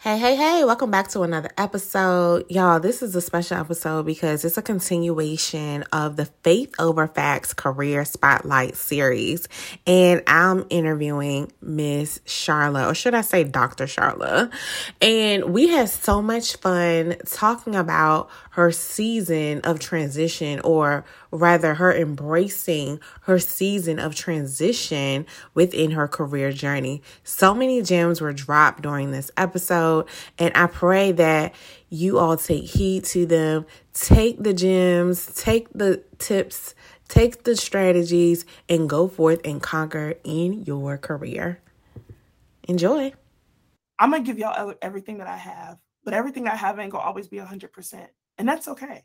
Hey, hey, hey, welcome back to another episode. Y'all, this is a special episode because it's a continuation of the Faith Over Facts Career Spotlight series. And I'm interviewing Miss Sharla, or should I say Dr. Sharla. And we had so much fun talking about her season of transition, or rather, her embracing her season of transition within her career journey. So many gems were dropped during this episode, and I pray that you all take heed to them. Take the gems, take the tips, take the strategies, and go forth and conquer in your career. Enjoy. I'm gonna give y'all everything that I have, but everything I have ain't gonna always be 100%. And that's okay.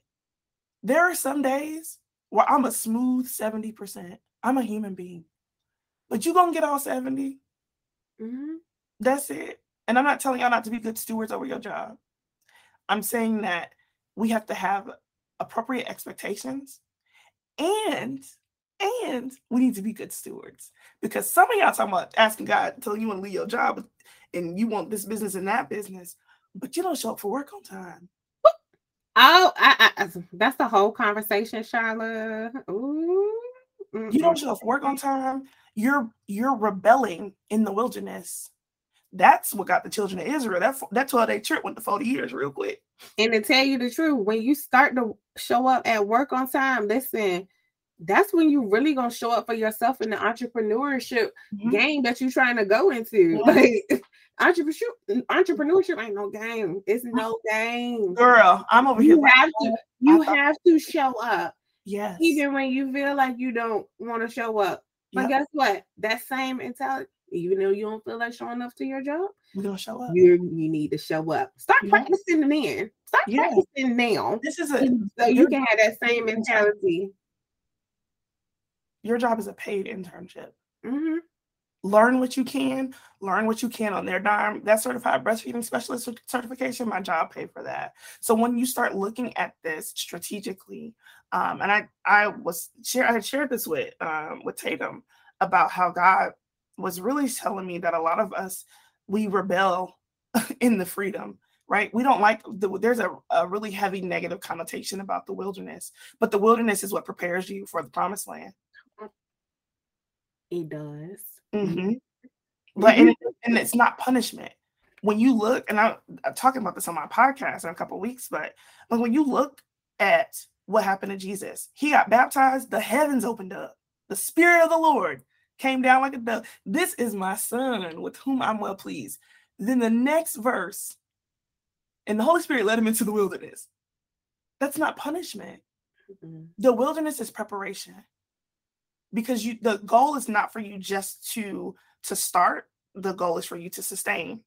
There are some days where I'm a smooth 70%. I'm a human being. But you're going to get all 70. Mm-hmm. That's it. And I'm not telling y'all not to be good stewards over your job. I'm saying that we have to have appropriate expectations and and we need to be good stewards because some of y'all talking about asking God telling you want to leave your job and you want this business and that business, but you don't show up for work on time. Oh, I, I, that's the whole conversation, Sharla. Ooh. You don't show up work on time. You're you're rebelling in the wilderness. That's what got the children of Israel. That that's why they trip went to 40 years real quick. And to tell you the truth, when you start to show up at work on time, listen, that's when you really gonna show up for yourself in the entrepreneurship mm-hmm. game that you're trying to go into. Like entrepreneurship, entrepreneurship ain't no game. It's no game. Girl, I'm over you here. Have to, you have to show up. Yes. Even when you feel like you don't want to show up. But yep. guess what? That same mentality, even though you don't feel like showing up to your job, you're gonna show up. You you need to show up. Start practicing then. Start practicing now. This is a so you can have that same mentality. Your job is a paid internship. Mm-hmm learn what you can, learn what you can on their dime. That certified breastfeeding specialist certification, my job paid for that. So when you start looking at this strategically, um, and I I was share I had shared this with um, with Tatum about how God was really telling me that a lot of us we rebel in the freedom right we don't like the, there's a, a really heavy negative connotation about the wilderness but the wilderness is what prepares you for the promised land it does Mm-hmm. But mm-hmm. and, and it's not punishment. When you look, and I, I'm talking about this on my podcast in a couple weeks, but like when you look at what happened to Jesus, he got baptized, the heavens opened up, the Spirit of the Lord came down like a dove. This is my son with whom I'm well pleased. Then the next verse, and the Holy Spirit led him into the wilderness. That's not punishment. Mm-hmm. The wilderness is preparation because you the goal is not for you just to to start the goal is for you to sustain.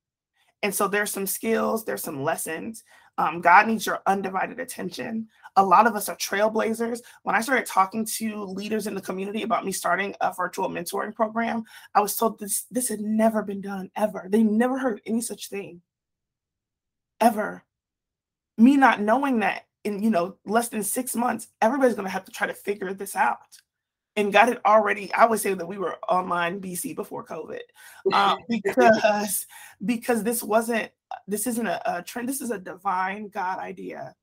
And so there's some skills there's some lessons. Um, god needs your undivided attention. A lot of us are trailblazers. When i started talking to leaders in the community about me starting a virtual mentoring program i was told this this had never been done ever. They never heard any such thing. Ever. Me not knowing that in you know less than six months everybody's going to have to try to figure this out and got it already. I would say that we were online BC before COVID, um, because because this wasn't this isn't a, a, trend. This is a divine God idea.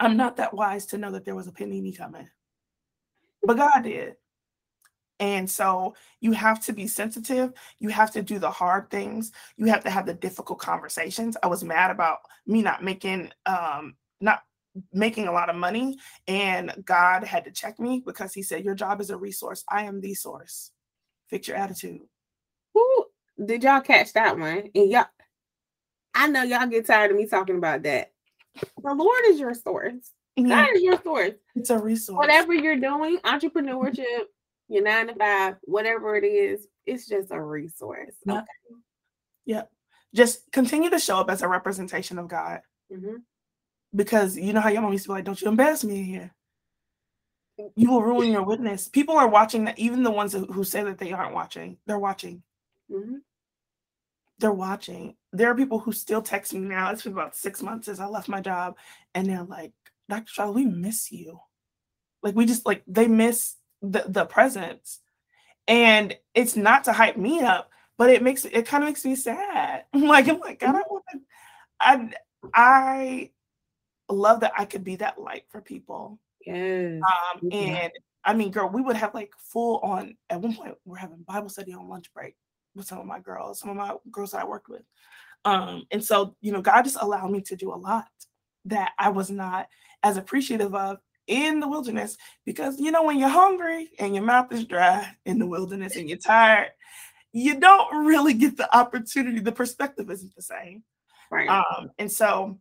I'm not that wise to know that there was a panini coming, but God did. And so you have to be sensitive. You have to do the hard things. You have to have the difficult conversations. I was mad about me not making um not making a lot of money and God had to check me because he said your job is a resource. I am the source. Fix your attitude. Ooh, did y'all catch that one? And y'all I know y'all get tired of me talking about that. The Lord is your source. Mm-hmm. God is your source. It's a resource. Whatever you're doing, entrepreneurship, your nine to five, whatever it is, it's just a resource. Yep. Okay. Yep. just continue to show up as a representation of God. Mm-hmm. Because you know how your mom used to be like, don't you embarrass me here. You will ruin your witness. People are watching that, even the ones who say that they aren't watching, they're watching. Mm-hmm. They're watching. There are people who still text me now. It's been about six months since I left my job, and they're like, Dr. Charles, we miss you. Like we just like they miss the the presence. And it's not to hype me up, but it makes it kind of makes me sad. Like, I'm like, God, I want to I I love that I could be that light for people. Yes. Um, and I mean, girl, we would have like full on at one point we're having Bible study on lunch break with some of my girls, some of my girls that I worked with. Um, and so, you know, God just allowed me to do a lot that I was not as appreciative of in the wilderness because you know when you're hungry and your mouth is dry in the wilderness and you're tired you don't really get the opportunity the perspective isn't the same right um and so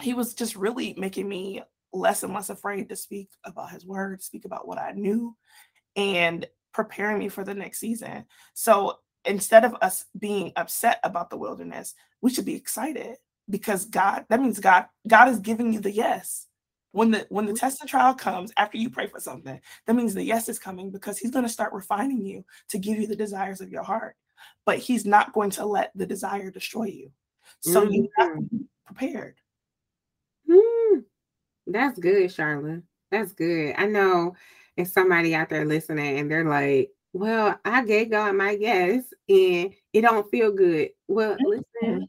he was just really making me less and less afraid to speak about his word speak about what i knew and preparing me for the next season. So instead of us being upset about the wilderness we should be excited because god that means god god is giving you the yes. When the when the test and trial comes after you pray for something that means the yes is coming because he's going to start refining you to give you the desires of your heart. But he's not going to let the desire destroy you. So mm-hmm. you have to be prepared mm. that's good Sharla that's good i know if somebody out there listening and they're like well i gave god my yes and it don't feel good well listen mm-hmm.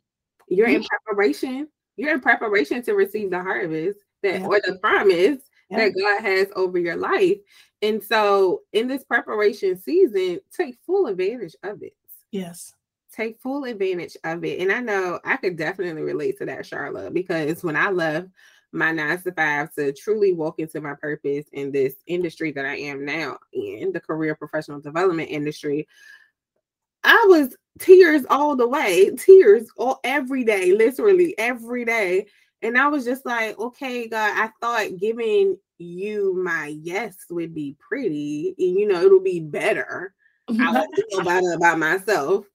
you're in preparation you're in preparation to receive the harvest that or the promise that God has over your life. And so in this preparation season, take full advantage of it. Yes. Take full advantage of it. And I know I could definitely relate to that, Sharla, because when I left my nine to five to truly walk into my purpose in this industry that I am now in the career professional development industry, I was tears all the way, tears all every day, literally every day. And I was just like, okay, God, I thought giving you my yes would be pretty and you know it'll be better. I would feel better about myself.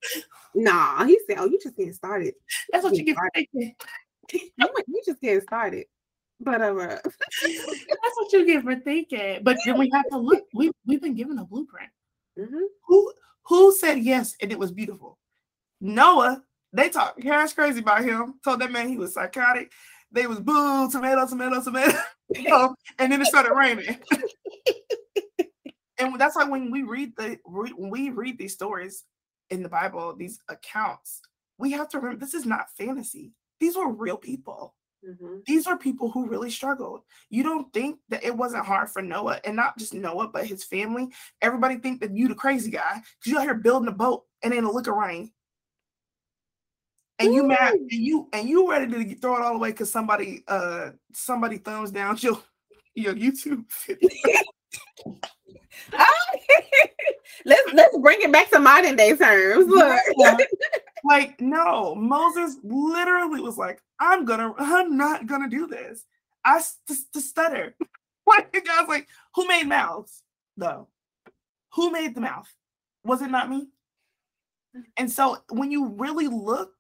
Nah, he said, Oh, you just getting started. That's what you get thinking. you just getting started. But uh, that's what you get for thinking. But then we have to look. We we've been given a blueprint. Mm-hmm. Who who said yes and it was beautiful? Noah. They talk cash crazy about him. Told that man he was psychotic they was boo, tomato, tomato, tomato, and then it started raining. And that's why when we read the when we read these stories in the Bible, these accounts, we have to remember this is not fantasy. These were real people. Mm-hmm. These were people who really struggled. You don't think that it wasn't hard for Noah, and not just Noah, but his family. Everybody think that you the crazy guy because you out here building a boat and then a lick of rain and you mad and you and you ready to throw it all away because somebody uh somebody thumbs down your your YouTube let's let's bring it back to modern day terms. Yeah. like no, Moses literally was like, "I'm gonna, I'm not gonna do this." I just to stutter. What the guy's like, "Who made mouths?" Though, who made the mouth? Was it not me? And so when you really look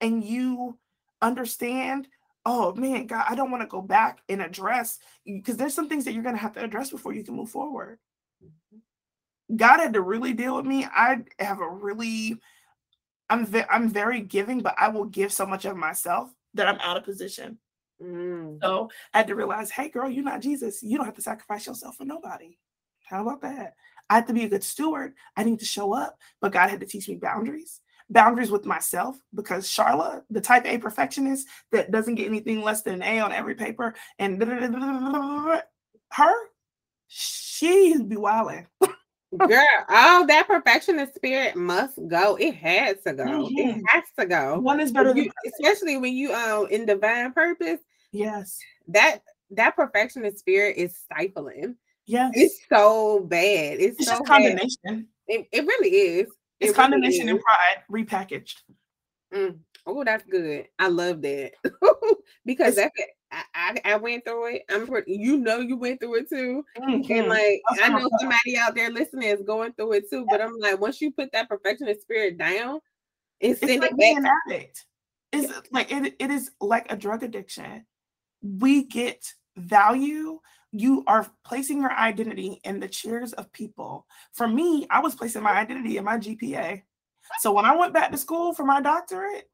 and you understand oh man god i don't want to go back and address because there's some things that you're going to have to address before you can move forward. God had to really deal with me i have a really i'm ve- i'm very giving but i will give so much of myself that i'm out of position mm. so i had to realize hey girl you're not jesus you don't have to sacrifice yourself for nobody how about that i have to be a good steward i need to show up but god had to teach me boundaries boundaries with myself because Sharla, the type A perfectionist that doesn't get anything less than an A on every paper, and her, she'd be wilding. Girl, oh, that perfectionist spirit must go. It has to go. Mm-hmm. It has to go. One is better you, especially when you um in divine purpose. Yes. That that perfectionist spirit is stifling. Yes. It's so bad. It's, it's so just condemnation. It, it really is. It's it condemnation really and pride repackaged. Mm. Oh, that's good. I love that because that I, I, I, went through it. I'm pretty, you know you went through it too, mm-hmm. and like I know somebody out there listening is going through it too. But I'm like, once you put that perfectionist spirit down, It's, it's like being an addict. It's yeah. like it, it is like a drug addiction. We get value. You are placing your identity in the cheers of people. For me, I was placing my identity in my GPA. So when I went back to school for my doctorate,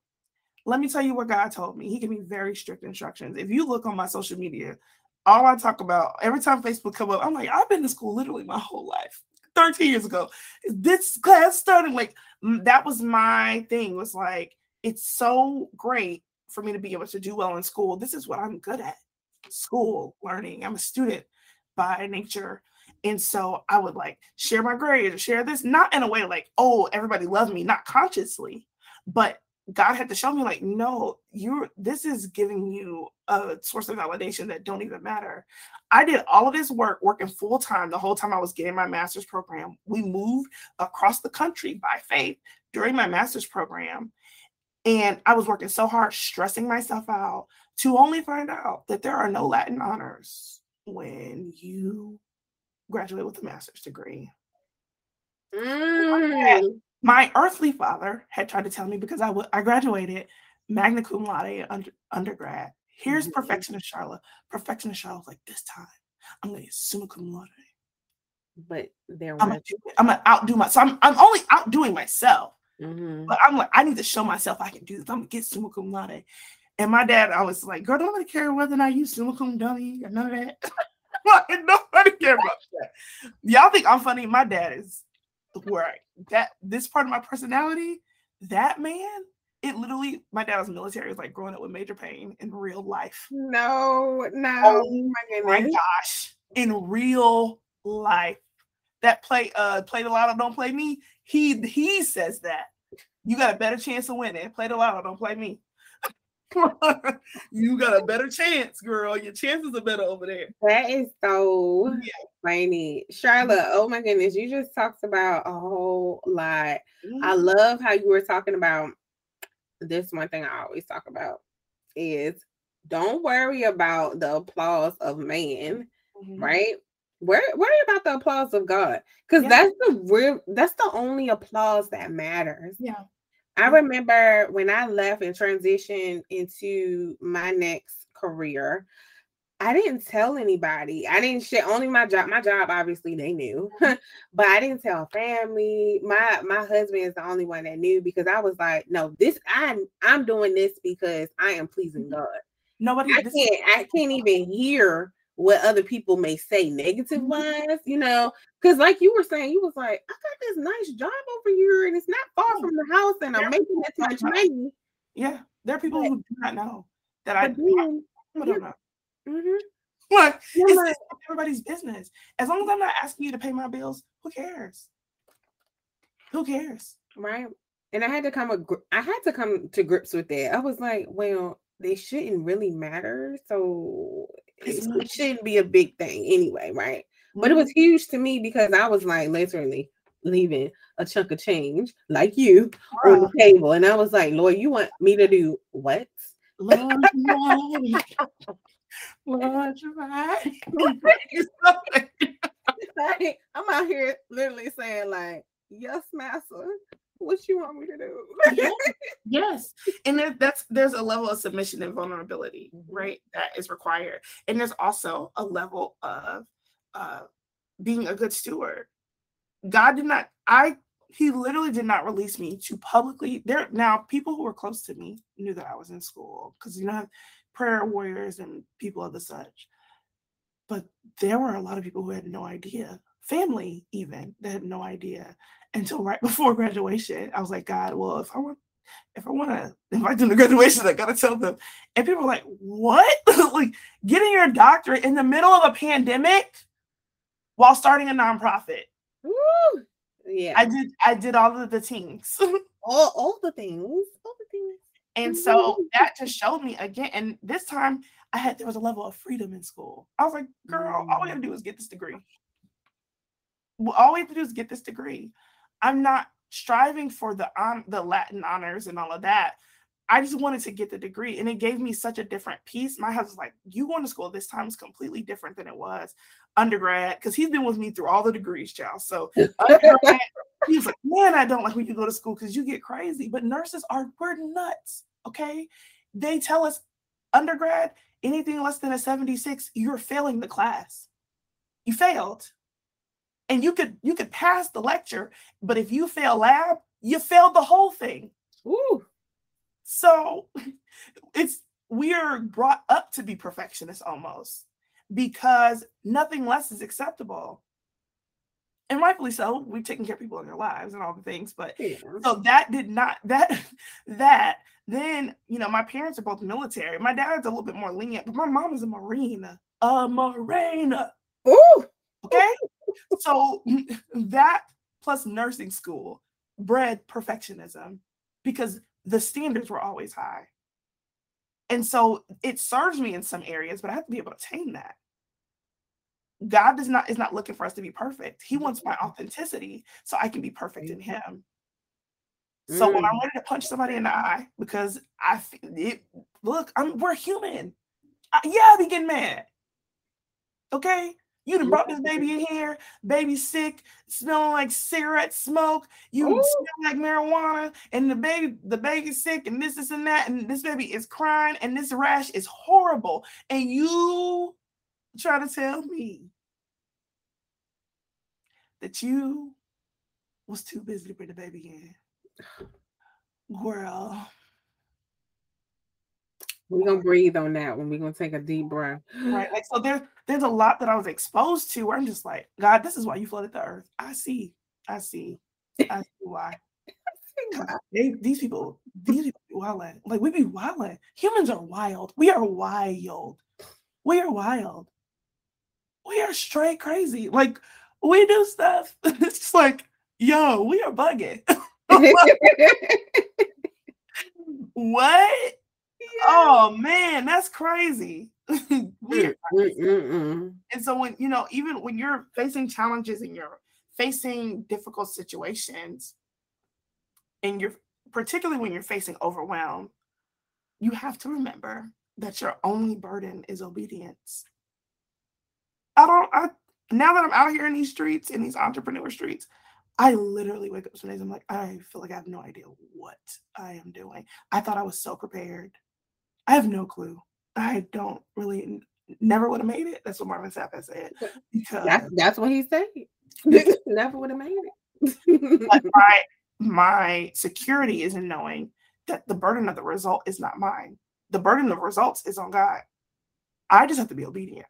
let me tell you what God told me. He gave me very strict instructions. If you look on my social media, all I talk about every time Facebook come up, I'm like, I've been to school literally my whole life. 13 years ago. This class started like mm, that was my thing. Was like, it's so great for me to be able to do well in school. This is what I'm good at. School, learning. I'm a student by nature. And so I would like share my grades or share this, not in a way like, oh, everybody loves me, not consciously, but God had to show me like, no, you're this is giving you a source of validation that don't even matter. I did all of this work working full time the whole time I was getting my master's program. We moved across the country by faith during my master's program. And I was working so hard, stressing myself out to only find out that there are no Latin honors when you graduate with a master's degree. Mm my earthly father had tried to tell me because I, w- I graduated magna cum laude under, undergrad. Here's mm-hmm. perfectionist Sharla. Perfectionist Sharla was like, this time I'm going to get summa cum laude. But there I'm gonna, I'm gonna outdo my so I'm I'm only outdoing myself. Mm-hmm. But I'm like, I need to show myself I can do this. I'm gonna get summa cum laude. And my dad, I was like, girl, don't really care whether or not you summa cum dummy or none of that. Nobody care about that. Y'all think I'm funny? My dad is where that this part of my personality, that man, it literally my dad was military, was like growing up with major pain in real life. No, no, oh my, my gosh, in real life. That play uh play the lotto, don't play me. He he says that. You got a better chance of winning. Play the lotto, don't play me. you got a better chance, girl. Your chances are better over there. That is so yeah. funny. Sharla, oh my goodness, you just talked about a whole lot. Mm-hmm. I love how you were talking about this one thing I always talk about is don't worry about the applause of man, mm-hmm. right? Worry, worry about the applause of God. Because yeah. that's the real that's the only applause that matters. Yeah. I remember when I left and transitioned into my next career, I didn't tell anybody. I didn't share only my job. My job, obviously, they knew, but I didn't tell family. My my husband is the only one that knew because I was like, no, this I'm I'm doing this because I am pleasing mm-hmm. God. Nobody. I can't. I can't even hear what other people may say negative mm-hmm. wise, you know, because like you were saying, you was like, I got this nice job over here and it's not far from the house and I'm making this much money. Yeah, there are people but, who do not know that I, then, I, I don't know. Mm-hmm. Like, it's, like, everybody's business. As long as I'm not asking you to pay my bills, who cares? Who cares? Right. And I had to come, I had to come to grips with that. I was like, well, they shouldn't really matter. So it shouldn't be a big thing anyway, right? But it was huge to me because I was like literally leaving a chunk of change like you wow. on the table. And I was like, Lord, you want me to do what? Lord, Lord, Lord, I'm out here literally saying, like, yes, master what you want me to do yeah. yes and there, that's there's a level of submission and vulnerability mm-hmm. right that is required and there's also a level of uh being a good steward god did not i he literally did not release me to publicly there now people who were close to me knew that i was in school because you know prayer warriors and people of the such but there were a lot of people who had no idea family even that had no idea until right before graduation. I was like, God, well, if I want if I want to invite them to graduation, I gotta tell them. And people were like, what? like getting your doctorate in the middle of a pandemic while starting a nonprofit. Woo! Yeah. I did I did all of the things. all, all the things. All the things. And so that just showed me again. And this time I had there was a level of freedom in school. I was like, girl, all we mm. gotta do is get this degree. All we have to do is get this degree. I'm not striving for the on the Latin honors and all of that. I just wanted to get the degree, and it gave me such a different piece. My husband's like, "You going to school this time is completely different than it was undergrad," because he's been with me through all the degrees, child. So undergrad, he was like, man, I don't like when you go to school because you get crazy. But nurses are we're nuts. Okay. They tell us undergrad, anything less than a 76, you're failing the class. You failed. And you could you could pass the lecture, but if you fail lab, you failed the whole thing. Ooh. So it's we are brought up to be perfectionists almost because nothing less is acceptable and rightfully so we've taken care of people in their lives and all the things but yeah. so that did not that that then you know my parents are both military my dad's a little bit more lenient but my mom is a marine a marine Ooh. okay so that plus nursing school bred perfectionism because the standards were always high and so it serves me in some areas but i have to be able to tame that God does not is not looking for us to be perfect. He wants my authenticity so I can be perfect in him. So when I'm mm. ready to punch somebody in the eye because I it, look, I'm we're human. I, yeah, I be getting mad. Okay, you done brought this mm-hmm. baby in here, baby sick, smelling like cigarette smoke. You Ooh. smell like marijuana, and the baby, the baby's sick, and this, this, and that, and this baby is crying, and this rash is horrible. And you try to tell me that you was too busy to bring the baby in. Girl. We're gonna breathe on that one. We're gonna take a deep breath. Right. Like so there's there's a lot that I was exposed to where I'm just like, God, this is why you flooded the earth. I see. I see. I see why. they, these people, these people be wilding. Like we be wilding. Humans are wild. We are wild. We are wild we are straight crazy. Like we do stuff. It's just like, yo, we are bugging. what? Oh man, that's crazy. Weird. And so when you know, even when you're facing challenges and you're facing difficult situations, and you're particularly when you're facing overwhelm, you have to remember that your only burden is obedience. I don't. I now that I'm out here in these streets, in these entrepreneur streets, I literally wake up some days. I'm like, I feel like I have no idea what I am doing. I thought I was so prepared. I have no clue. I don't really. Never would have made it. That's what Marvin Sapp has said. Because that's, that's what he said. never would have made it. my my security is in knowing that the burden of the result is not mine. The burden of results is on God. I just have to be obedient.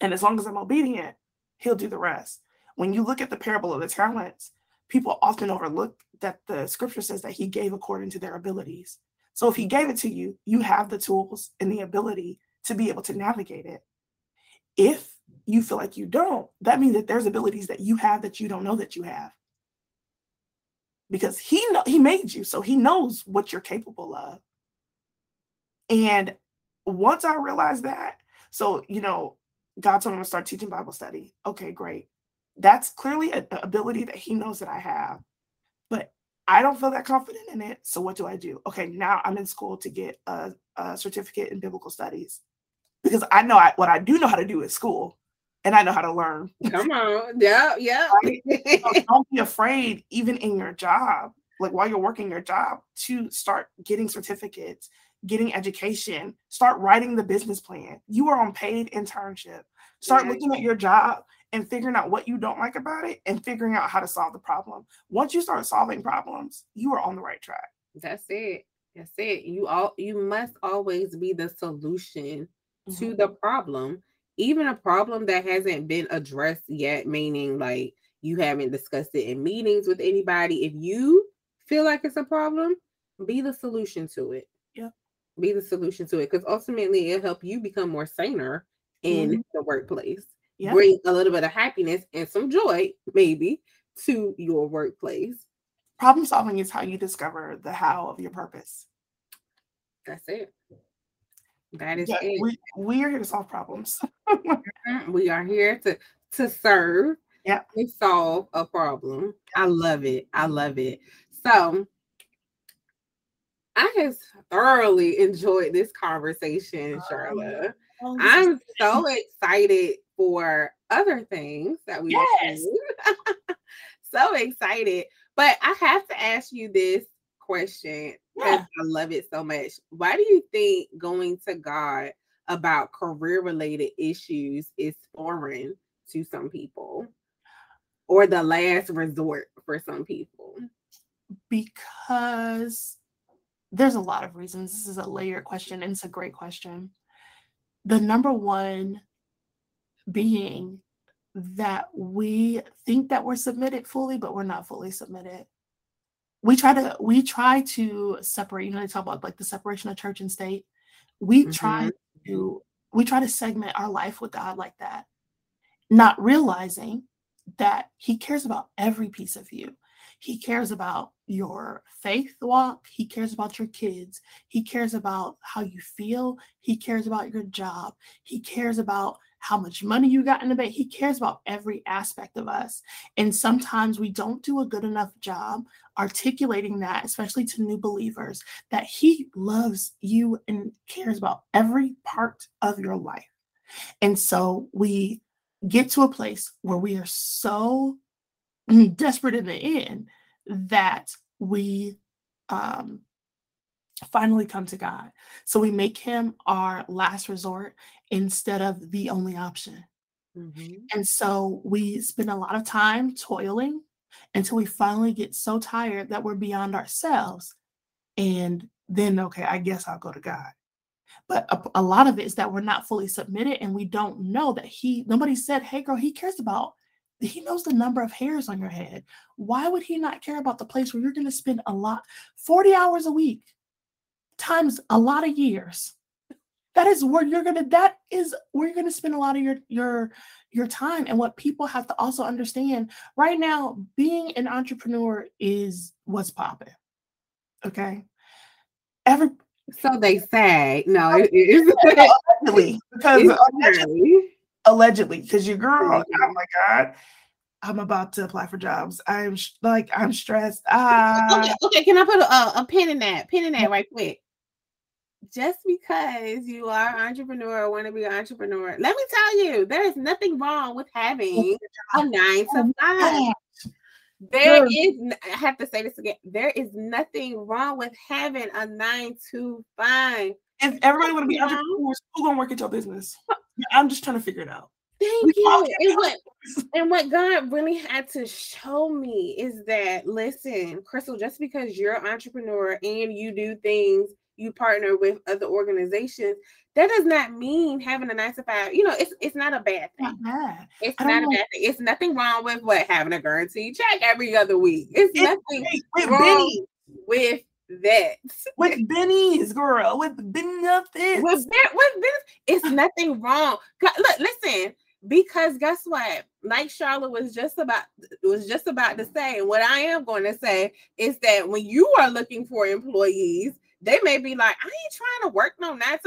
And as long as I'm obedient, he'll do the rest. When you look at the parable of the talents, people often overlook that the scripture says that he gave according to their abilities. So if he gave it to you, you have the tools and the ability to be able to navigate it. If you feel like you don't, that means that there's abilities that you have that you don't know that you have. Because he know, he made you, so he knows what you're capable of. And once I realized that, so you know, God told me to start teaching Bible study. Okay, great. That's clearly an ability that He knows that I have, I don't feel that confident in it. So what do I do? Okay, now I'm in school to get a, a certificate in biblical studies because I know I, what I do know how to do at school, and I know how to learn. Come on, yeah, yeah. so don't be afraid, even in your job, like while you're working your job, to start getting certificates getting education, start writing the business plan. You are on paid internship. Start yeah. looking at your job and figuring out what you don't like about it and figuring out how to solve the problem. Once you start solving problems, you are on the right track. That's it. That's it. You all you must always be the solution mm-hmm. to the problem, even a problem that hasn't been addressed yet, meaning like you haven't discussed it in meetings with anybody. If you feel like it's a problem, be the solution to it Yeah. be the solution to it because ultimately it'll help you become more saner in mm-hmm. the workplace. Yeah. Bring a little bit of happiness and some joy, maybe, to your workplace. Problem solving is how you discover the how of your purpose. That's it. That is yeah, it. We, we are here to solve problems. Mm-hmm. we are here to to serve yeah and solve a problem. I love it. I love it. So I have thoroughly enjoyed this conversation, Sharla. Oh, I'm so excited for other things that we yes. so excited. But I have to ask you this question because yeah. I love it so much. Why do you think going to God about career related issues is foreign to some people or the last resort for some people? Because there's a lot of reasons. This is a layered question and it's a great question. The number one being that we think that we're submitted fully, but we're not fully submitted. We try to we try to separate, you know, they talk about like the separation of church and state. We mm-hmm. try to we try to segment our life with God like that, not realizing that He cares about every piece of you. He cares about your faith walk. He cares about your kids. He cares about how you feel. He cares about your job. He cares about how much money you got in the bank. He cares about every aspect of us. And sometimes we don't do a good enough job articulating that, especially to new believers, that He loves you and cares about every part of your life. And so we get to a place where we are so desperate in the end that we um, finally come to God. So we make him our last resort instead of the only option. Mm-hmm. And so we spend a lot of time toiling until we finally get so tired that we're beyond ourselves. And then, okay, I guess I'll go to God. But a, a lot of it is that we're not fully submitted and we don't know that He, nobody said, hey, girl, He cares about he knows the number of hairs on your head. Why would he not care about the place where you're going to spend a lot, 40 hours a week times a lot of years? That is where you're gonna, that is where you're gonna spend a lot of your your your time. And what people have to also understand right now, being an entrepreneur is what's popping. Okay. Every so they say no, it is allegedly because allegedly, allegedly because your girl oh my god i'm about to apply for jobs i'm like i'm stressed ah. okay, okay can i put a, a pin in that pin in that right quick just because you are an entrepreneur or want to be an entrepreneur let me tell you there is nothing wrong with having a nine to oh, five. there is i have to say this again there is nothing wrong with having a nine to five. If everybody want to be you entrepreneurs, who gonna work at your business? I'm just trying to figure it out. Thank you. And what, and what God really had to show me is that listen, Crystal, just because you're an entrepreneur and you do things, you partner with other organizations, that does not mean having a nine to five. You know, it's it's not a bad thing. It's not a bad thing. It's nothing wrong with what having a guaranteed check every other week. It's, it's nothing wait, wrong Benny. with that with Benny's girl with benefits with, with this it's nothing wrong look listen because guess what like Sharla was just about was just about to say and what i am going to say is that when you are looking for employees they may be like i ain't trying to work no nine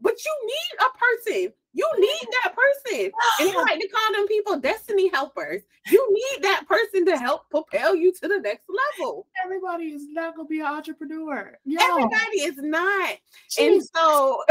but you need a person you need that person. And I like to call them people destiny helpers. You need that person to help propel you to the next level. Everybody is not gonna be an entrepreneur. Yo. Everybody is not. Jeez. And so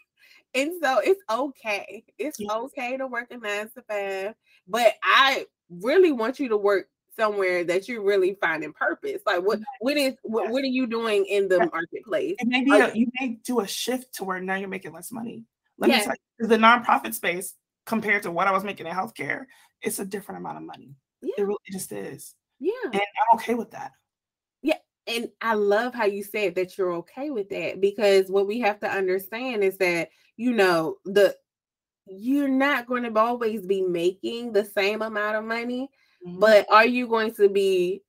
and so it's okay. It's yes. okay to work a nine to five, but I really want you to work somewhere that you're really finding purpose. Like what what is what, what are you doing in the marketplace? And maybe a, you may do a shift to where now you're making less money. Let me tell you, the nonprofit space compared to what I was making in healthcare, it's a different amount of money. Yeah. It really just is. Yeah. And I'm okay with that. Yeah. And I love how you said that you're okay with that because what we have to understand is that, you know, the you're not going to always be making the same amount of money, mm-hmm. but are you going to be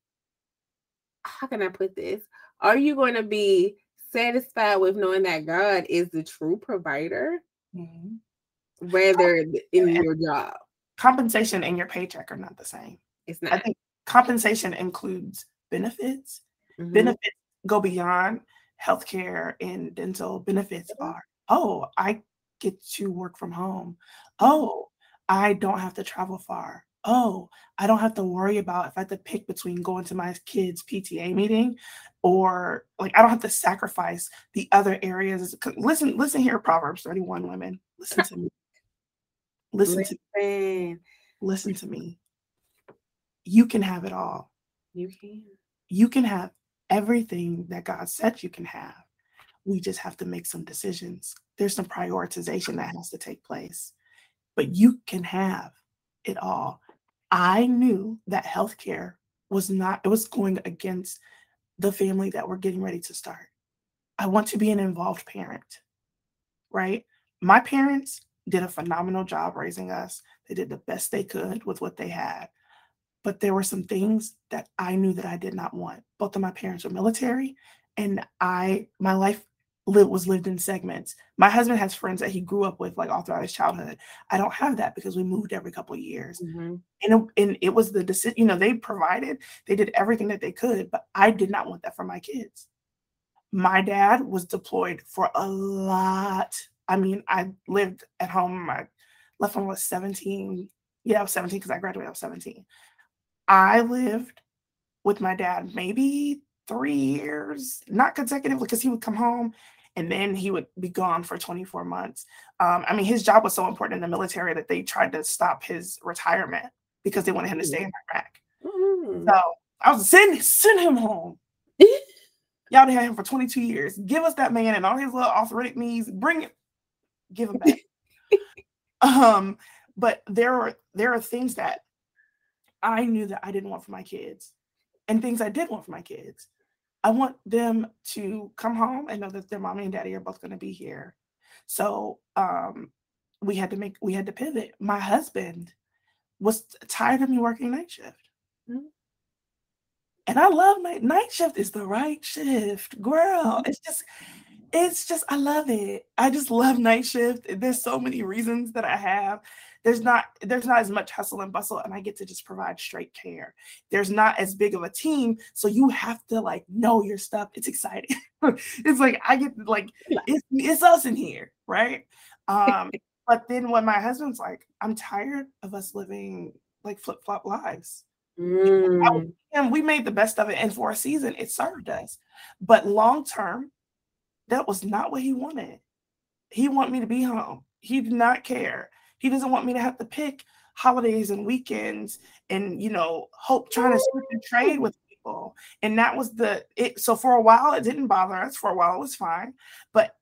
how can I put this? Are you going to be satisfied with knowing that God is the true provider? mm-hmm. rather in your job. Compensation and your paycheck are not the same. It's not. I think compensation includes benefits. Mm-hmm. Benefits go beyond healthcare and dental. Benefits mm-hmm. are, oh, I get to work from home. Oh, I don't have to travel far. Oh, I don't have to worry about if I have to pick between going to my kids' PTA meeting or like I don't have to sacrifice the other areas. Listen, listen here, Proverbs 31 women. Listen to me. Listen, listen to me. Listen to me. you can have it all. You can. You can have everything that God said you can have. We just have to make some decisions. There's some prioritization that has to take place, but you can have it all. I knew that healthcare was not, it was going against the family that we're getting ready to start. I want to be an involved parent, right? My parents did a phenomenal job raising us. They did the best they could with what they had. But there were some things that I knew that I did not want. Both of my parents were military, and I, my life lived, was lived in segments. My husband has friends that he grew up with, like all throughout his childhood. I don't have that because we moved every couple of years, mm-hmm. and it, and it was the decision. You know, they provided, they did everything that they could, but I did not want that for my kids. My dad was deployed for a lot I mean, I lived at home. I left when I was 17. Yeah, I was 17 because I graduated I was 17. I lived with my dad maybe three years, not consecutively, because he would come home and then he would be gone for 24 months. Um, I mean, his job was so important in the military that they tried to stop his retirement because they wanted him to stay in Iraq. Mm-hmm. So I was send send him home. Y'all had him for 22 years. Give us that man and all his little arthritic knees. Bring it give him back. um, but there are there are things that I knew that I didn't want for my kids, and things I did want for my kids. I want them to come home and know that their mommy and daddy are both going to be here. So um, we had to make we had to pivot. My husband was tired of me working night shift. Mm-hmm. And I love night night shift is the right shift, girl. Mm-hmm. It's just it's just I love it. I just love night shift. There's so many reasons that I have. There's not there's not as much hustle and bustle, and I get to just provide straight care. There's not as big of a team, so you have to like know your stuff. It's exciting. it's like I get like it's, it's us in here, right? Um, but then when my husband's like, I'm tired of us living like flip flop lives. Mm. And we made the best of it, and for a season, it served us. But long term, that was not what he wanted. He wanted me to be home. He did not care. He doesn't want me to have to pick holidays and weekends and you know hope trying to oh, trade with people. And that was the it. So for a while it didn't bother us. For a while it was fine. But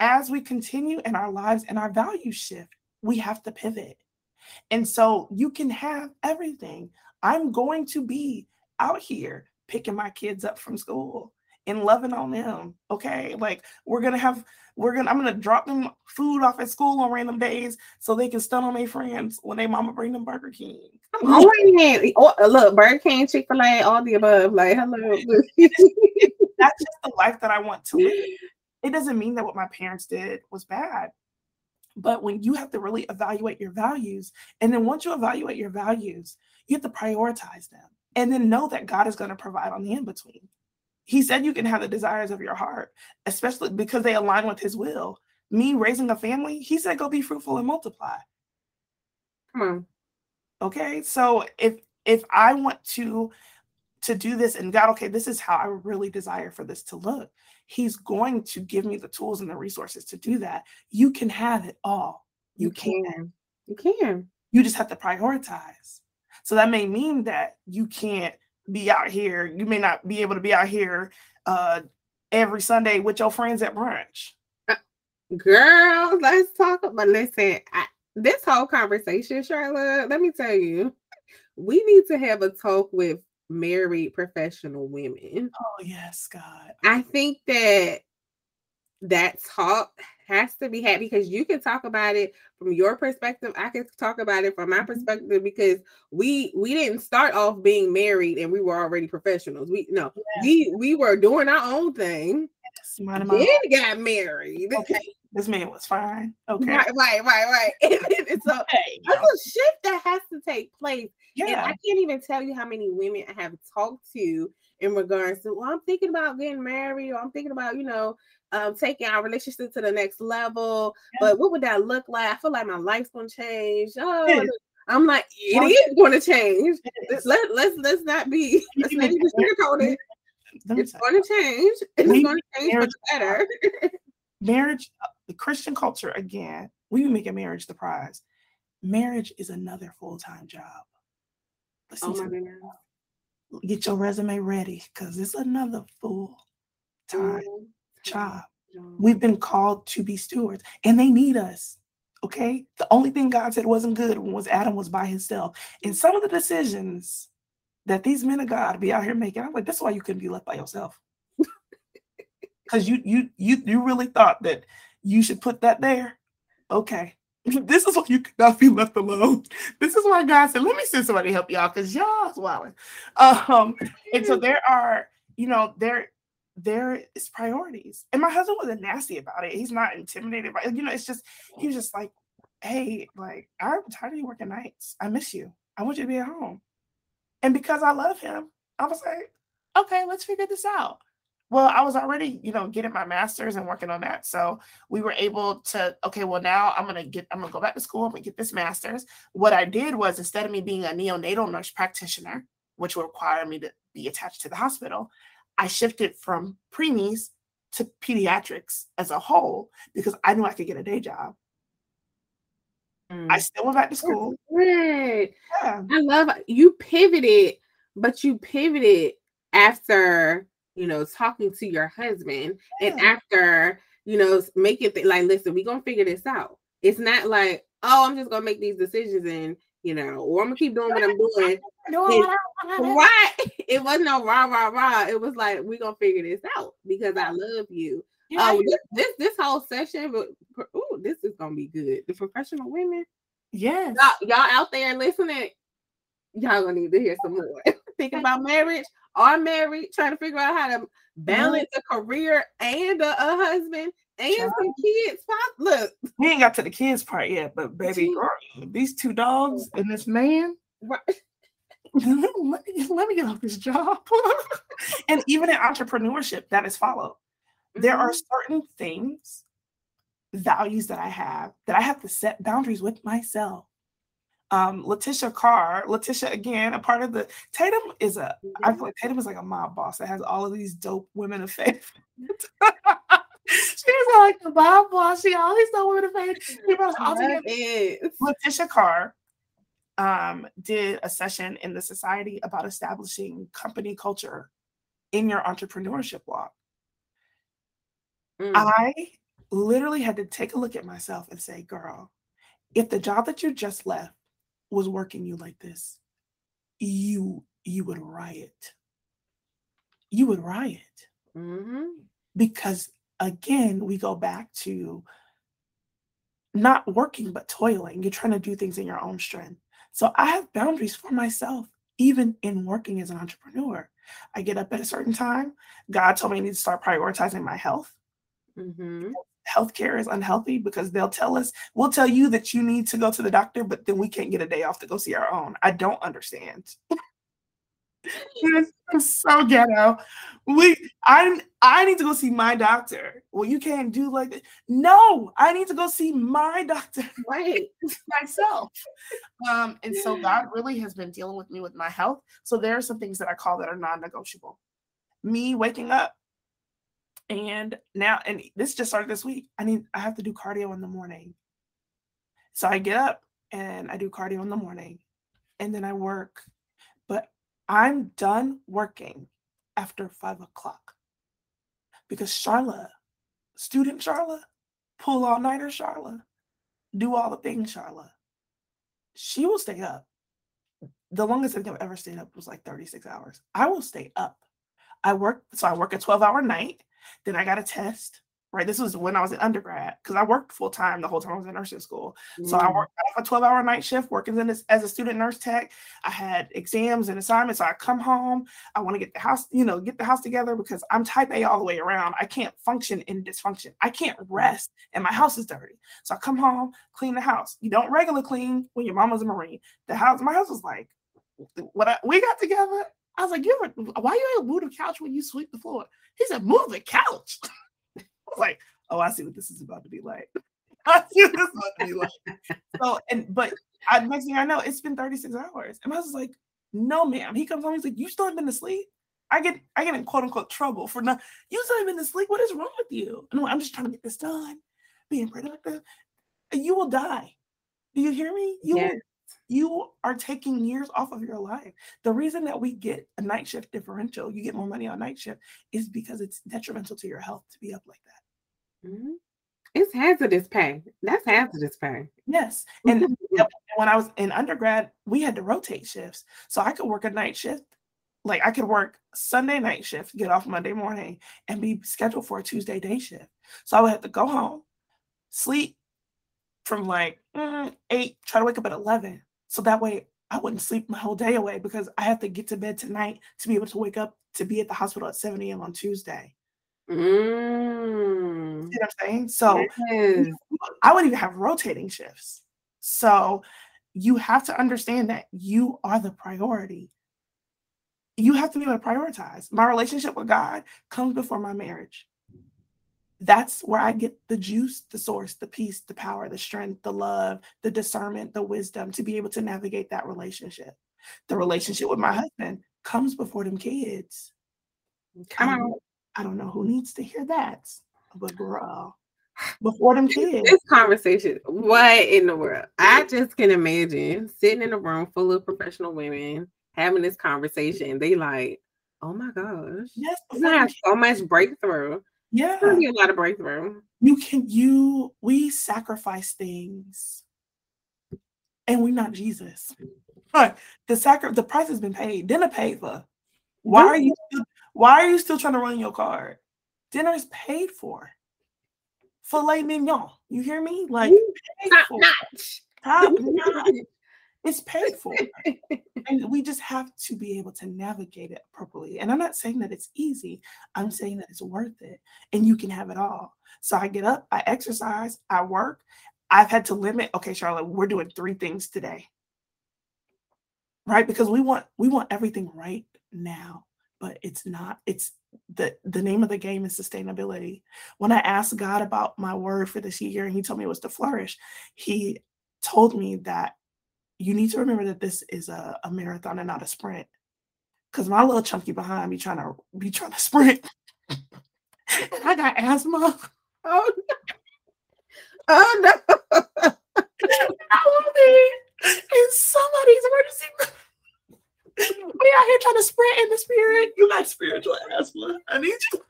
as we continue in our lives and our values shift, we have to pivot. And so you can have everything. I'm going to be out here picking my kids up from school and loving on them. Okay. Like we're gonna have we're gonna I'm gonna drop them food off at school on random days so they can stun on their friends when they mama bring them Burger King. Oh, oh look, Burger King, Chick-fil-A, all the above. Like, hello. That's just the life that I want to live. It doesn't mean that what my parents did was bad. But when you have to really evaluate your values, and then once you evaluate your values, you have to prioritize them and then know that God is going to provide on the in between. He said you can have the desires of your heart, especially because they align with his will. Me raising a family, he said, go be fruitful and multiply. Come on. Okay. So if if I want to to do this and God, okay, this is how I really desire for this to look. He's going to give me the tools and the resources to do that. You can have it all. You, you can. can. You can. You just have to prioritize. So that may mean that you can't be out here. You may not be able to be out here uh, every Sunday with your friends at brunch. Girl, let's talk about. Listen, I, this whole conversation, Sharla. Let me tell you, we need to have a talk with married professional women. Oh yes, God. I think that that talk has to be had because you can talk about it from your perspective. I can talk about it from my mm-hmm. perspective because we we didn't start off being married and we were already professionals. We no, yes. we we were doing our own thing. Yes, then got married. Okay. This man was fine. Okay. Right, right, right, right. and so okay, there's a shift that has to take place. Yeah. And I can't even tell you how many women I have talked to in regards to, well, I'm thinking about getting married, or I'm thinking about, you know, um, taking our relationship to the next level. Yeah. But what would that look like? I feel like my life's gonna change. Oh, I'm like, it is going to change. Let let's let's not be let's not even sugarcoat it. It's going to change. It's going to change for the better. marriage, uh, the Christian culture again. We make a marriage the prize. Marriage is another full time job. Listen oh my God. Get your resume ready because it's another full time mm-hmm. Job. We've been called to be stewards and they need us. Okay. The only thing God said wasn't good was Adam was by himself. And some of the decisions that these men of God be out here making, I'm like, that's why you couldn't be left by yourself. Because you you you you really thought that you should put that there. Okay. This is why you cannot be left alone. This is why God said, let me send somebody to help y'all because y'all is wilding. Um, and so there are, you know, there there is priorities. And my husband wasn't nasty about it. He's not intimidated by. You know, it's just he was just like, hey, like I'm tired of you working nights. I miss you. I want you to be at home. And because I love him, I was like, okay, let's figure this out. Well, I was already, you know, getting my master's and working on that. So we were able to, okay, well, now I'm gonna get, I'm gonna go back to school, I'm gonna get this master's. What I did was instead of me being a neonatal nurse practitioner, which would require me to be attached to the hospital, I shifted from preemies to pediatrics as a whole because I knew I could get a day job. Mm. I still went back to school. Yeah. I love you pivoted, but you pivoted after you know talking to your husband yeah. and after you know making th- like listen, we're gonna figure this out. It's not like oh I'm just gonna make these decisions and you know, or I'm gonna keep doing what I'm doing. Right. It wasn't no rah rah rah. It was like we're gonna figure this out because I love you. Yeah, um, this, this, this whole session, but oh, this is gonna be good. The professional women, yes, y'all, y'all out there listening, y'all gonna need to hear some more. Thinking about marriage, are married, trying to figure out how to balance mm-hmm. a career and a, a husband and Child. some kids. Pop, look, we ain't got to the kids part yet, but baby, girl, these two dogs and this man. Right. let, me, let me get off this job. and even in entrepreneurship, that is followed. Mm-hmm. There are mm-hmm. certain things, values that I have that I have to set boundaries with myself. Um, Letitia Carr, Letitia again, a part of the Tatum is a. Mm-hmm. I feel like Tatum is like a mob boss that has all of these dope women of faith. She's like the mob boss. She always know women of faith. Letitia Carr um, did a session in the society about establishing company culture in your entrepreneurship walk. Mm. I literally had to take a look at myself and say, girl, if the job that you just left was working you like this, you you would riot. You would riot. Mm-hmm. Because again, we go back to not working but toiling. You're trying to do things in your own strength. So I have boundaries for myself, even in working as an entrepreneur. I get up at a certain time. God told me I need to start prioritizing my health. Mm-hmm. Healthcare is unhealthy because they'll tell us, we'll tell you that you need to go to the doctor, but then we can't get a day off to go see our own. I don't understand. it's so ghetto. We I I need to go see my doctor. Well, you can't do like that. No, I need to go see my doctor. Right. myself. Um, and so God really has been dealing with me with my health. So there are some things that I call that are non-negotiable. Me waking up and now and this just started this week. I need I have to do cardio in the morning. So I get up and I do cardio in the morning and then I work. But I'm done working after five o'clock because Sharla, student Sharla, pull all nighter Sharla, do all the things Sharla. She will stay up. The longest I think I've ever stayed up was like 36 hours. I will stay up. I work, so I work a 12 hour night. Then I got a test right? This was when I was in undergrad because I worked full time the whole time I was in nursing school. Mm. So I mm. worked a 12 hour night shift working in this as a student nurse tech. I had exams and assignments. So I come home. I want to get the house, you know, get the house together because I'm type A all the way around. I can't function in dysfunction. I can't rest and my house is dirty. So I come home, clean the house. You don't regular clean when your mama's a Marine. The house, my house was like, what I, we got together. I was like, you ever, why you ain't move the couch when you sweep the floor? He said, move the couch. was like, oh, I see what this is about to be like. I see what this is about to be like. So, and but I, next thing I know, it's been 36 hours. And I was like, no, ma'am. He comes home, he's like, you still haven't been asleep? I get I get in quote unquote trouble for not you still haven't been asleep. What is wrong with you? And I'm just trying to get this done, being productive. You will die. Do you hear me? You will You are taking years off of your life. The reason that we get a night shift differential, you get more money on night shift, is because it's detrimental to your health to be up like that. Mm-hmm. It's hazardous pay. That's hazardous pay. Yes. And when I was in undergrad, we had to rotate shifts. So I could work a night shift. Like I could work Sunday night shift, get off Monday morning, and be scheduled for a Tuesday day shift. So I would have to go home, sleep from like mm, eight, try to wake up at 11. So that way I wouldn't sleep my whole day away because I have to get to bed tonight to be able to wake up to be at the hospital at 7 a.m. on Tuesday. Mm. You know what I'm saying? So yes. I would even have rotating shifts. So you have to understand that you are the priority. You have to be able to prioritize. My relationship with God comes before my marriage. That's where I get the juice, the source, the peace, the power, the strength, the love, the discernment, the wisdom to be able to navigate that relationship. The relationship with my husband comes before them kids. Come on. I don't know who needs to hear that, but girl, before them kids. This conversation, what in the world? I just can imagine sitting in a room full of professional women having this conversation. They like, oh my gosh, yes, you have so much breakthrough. Yeah, be a lot of breakthrough. You can you we sacrifice things, and we're not Jesus. Right. The sacri- the price has been paid. Dinner paid for. Why are you still, why are you still trying to run your card? Dinner is paid for. Filet mignon. You hear me? Like top notch. Top notch. It's paid for. and we just have to be able to navigate it properly. And I'm not saying that it's easy. I'm saying that it's worth it. And you can have it all. So I get up, I exercise, I work. I've had to limit, okay, Charlotte, we're doing three things today. Right? Because we want we want everything right now but it's not it's the the name of the game is sustainability. When i asked god about my word for this year and he told me it was to flourish he told me that you need to remember that this is a, a marathon and not a sprint. Because my little chunky behind me trying to be trying to sprint. And i got asthma. Oh no. Oh no. I be in somebody's emergency we out here trying to sprint in the spirit. You got spiritual asthma. I need you.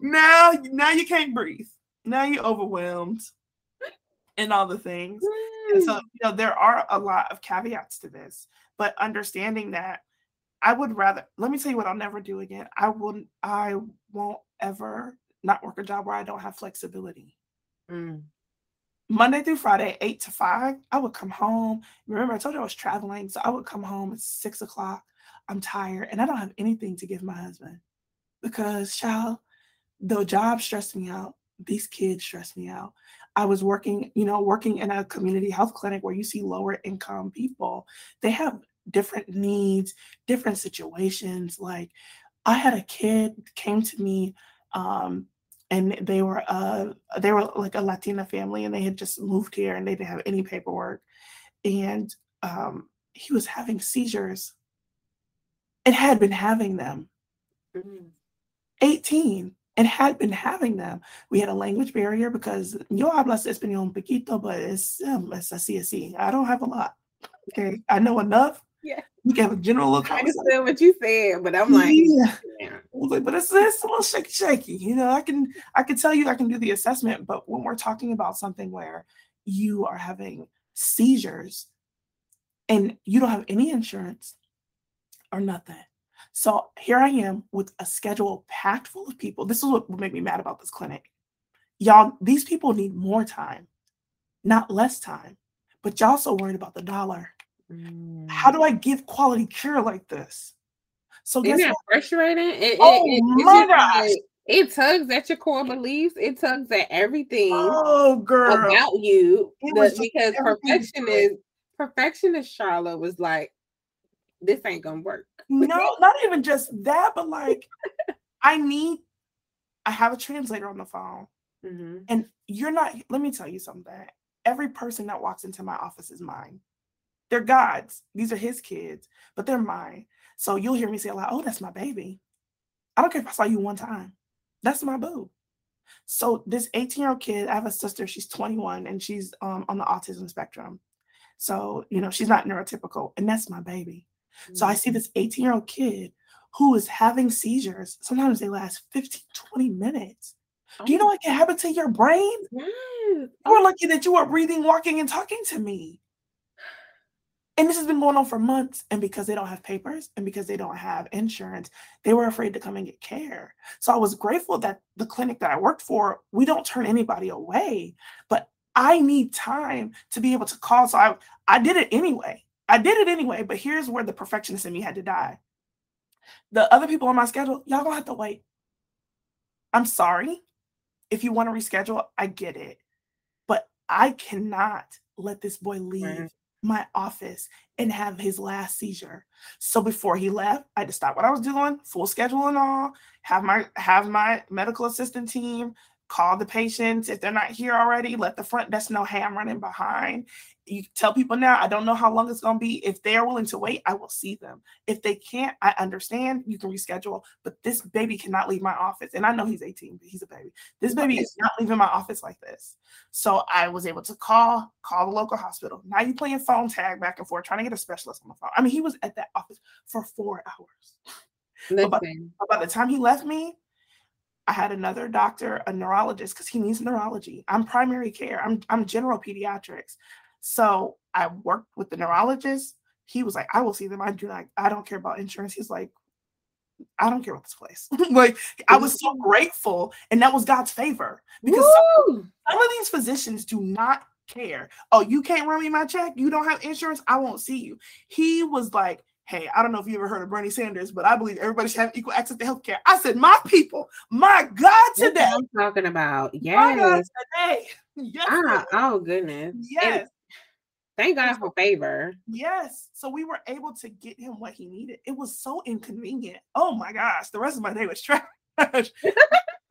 Now, now you can't breathe. Now you're overwhelmed and all the things. And so, you know, there are a lot of caveats to this, but understanding that I would rather let me tell you what I'll never do again. I wouldn't I won't ever not work a job where I don't have flexibility. Mm. Monday through Friday, eight to five, I would come home. Remember, I told you I was traveling. So I would come home at six o'clock. I'm tired and I don't have anything to give my husband because, child, the job stressed me out. These kids stressed me out. I was working, you know, working in a community health clinic where you see lower income people. They have different needs, different situations. Like I had a kid came to me um, and they were uh they were like a Latina family and they had just moved here and they didn't have any paperwork and um he was having seizures and had been having them. Mm-hmm. 18 and had been having them. We had a language barrier because yo hablas español un poquito but it's um, it's así así. I don't have a lot okay? I know enough yeah You can have a general look. I understand what you said, but I'm like, yeah. yeah. but it's, it's a little shaky, shaky. You know, I can I can tell you I can do the assessment, but when we're talking about something where you are having seizures and you don't have any insurance or nothing. So here I am with a schedule packed full of people. This is what would make me mad about this clinic. Y'all, these people need more time, not less time. But y'all so worried about the dollar how do mm. I give quality care like this? So isn't that frustrating? It, oh it, it, my gosh. Like, it tugs at your core beliefs. It tugs at everything. Oh, girl, about you the, because perfectionist, perfectionist Charlotte was like, "This ain't gonna work." No, not even just that, but like, I need. I have a translator on the phone, mm-hmm. and you're not. Let me tell you something. Every person that walks into my office is mine. They're God's. These are his kids, but they're mine. So you'll hear me say a lot, oh, that's my baby. I don't care if I saw you one time. That's my boo. So this 18-year-old kid, I have a sister, she's 21 and she's um, on the autism spectrum. So, you know, she's not neurotypical, and that's my baby. Mm-hmm. So I see mm-hmm. this 18 year old kid who is having seizures. Sometimes they last 15, 20 minutes. Oh. Do you know what can happen to your brain? Yes. You are lucky that you are breathing, walking, and talking to me. And this has been going on for months. And because they don't have papers and because they don't have insurance, they were afraid to come and get care. So I was grateful that the clinic that I worked for, we don't turn anybody away. But I need time to be able to call. So I, I did it anyway. I did it anyway. But here's where the perfectionist in me had to die. The other people on my schedule, y'all gonna have to wait. I'm sorry. If you want to reschedule, I get it. But I cannot let this boy leave right my office and have his last seizure. So before he left, I had to stop what I was doing, full schedule and all, have my have my medical assistant team call the patients. If they're not here already, let the front desk know, hey, I'm running behind. You tell people now, I don't know how long it's going to be. If they're willing to wait, I will see them. If they can't, I understand. You can reschedule, but this baby cannot leave my office. And I know he's 18, but he's a baby. This baby is not leaving my office like this. So I was able to call, call the local hospital. Now you playing phone tag back and forth, trying to get a specialist on the phone. I mean, he was at that office for four hours. By, by the time he left me, I had another doctor, a neurologist, because he needs neurology. I'm primary care. I'm I'm general pediatrics. So I worked with the neurologist. He was like, I will see them. I do not, I don't care about insurance. He's like, I don't care about this place. like I was so grateful, and that was God's favor because some, some, of these physicians do not care. Oh, you can't run me my check. You don't have insurance. I won't see you. He was like, hey, I don't know if you ever heard of Bernie Sanders, but I believe everybody should have equal access to health care. I said, my people, my God, today. I'm talking about. Yes. today. Yes. Ah, oh, goodness. Yes. And thank God for favor. Yes. So we were able to get him what he needed. It was so inconvenient. Oh my gosh. The rest of my day was trash.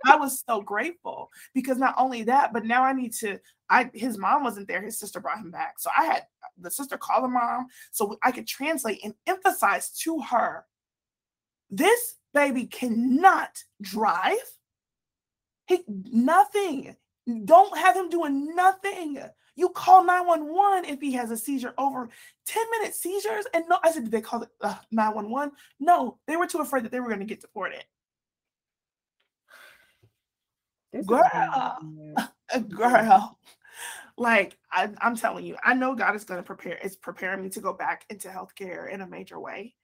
I was so grateful because not only that, but now I need to. I his mom wasn't there. His sister brought him back, so I had the sister call the mom so I could translate and emphasize to her, this baby cannot drive. He nothing. Don't have him doing nothing. You call 911 if he has a seizure over 10 minute seizures. And no, I said, did they call it uh, 911? No, they were too afraid that they were going to get deported. This girl, girl. Like I, am telling you, I know God is going to prepare. It's preparing me to go back into healthcare in a major way.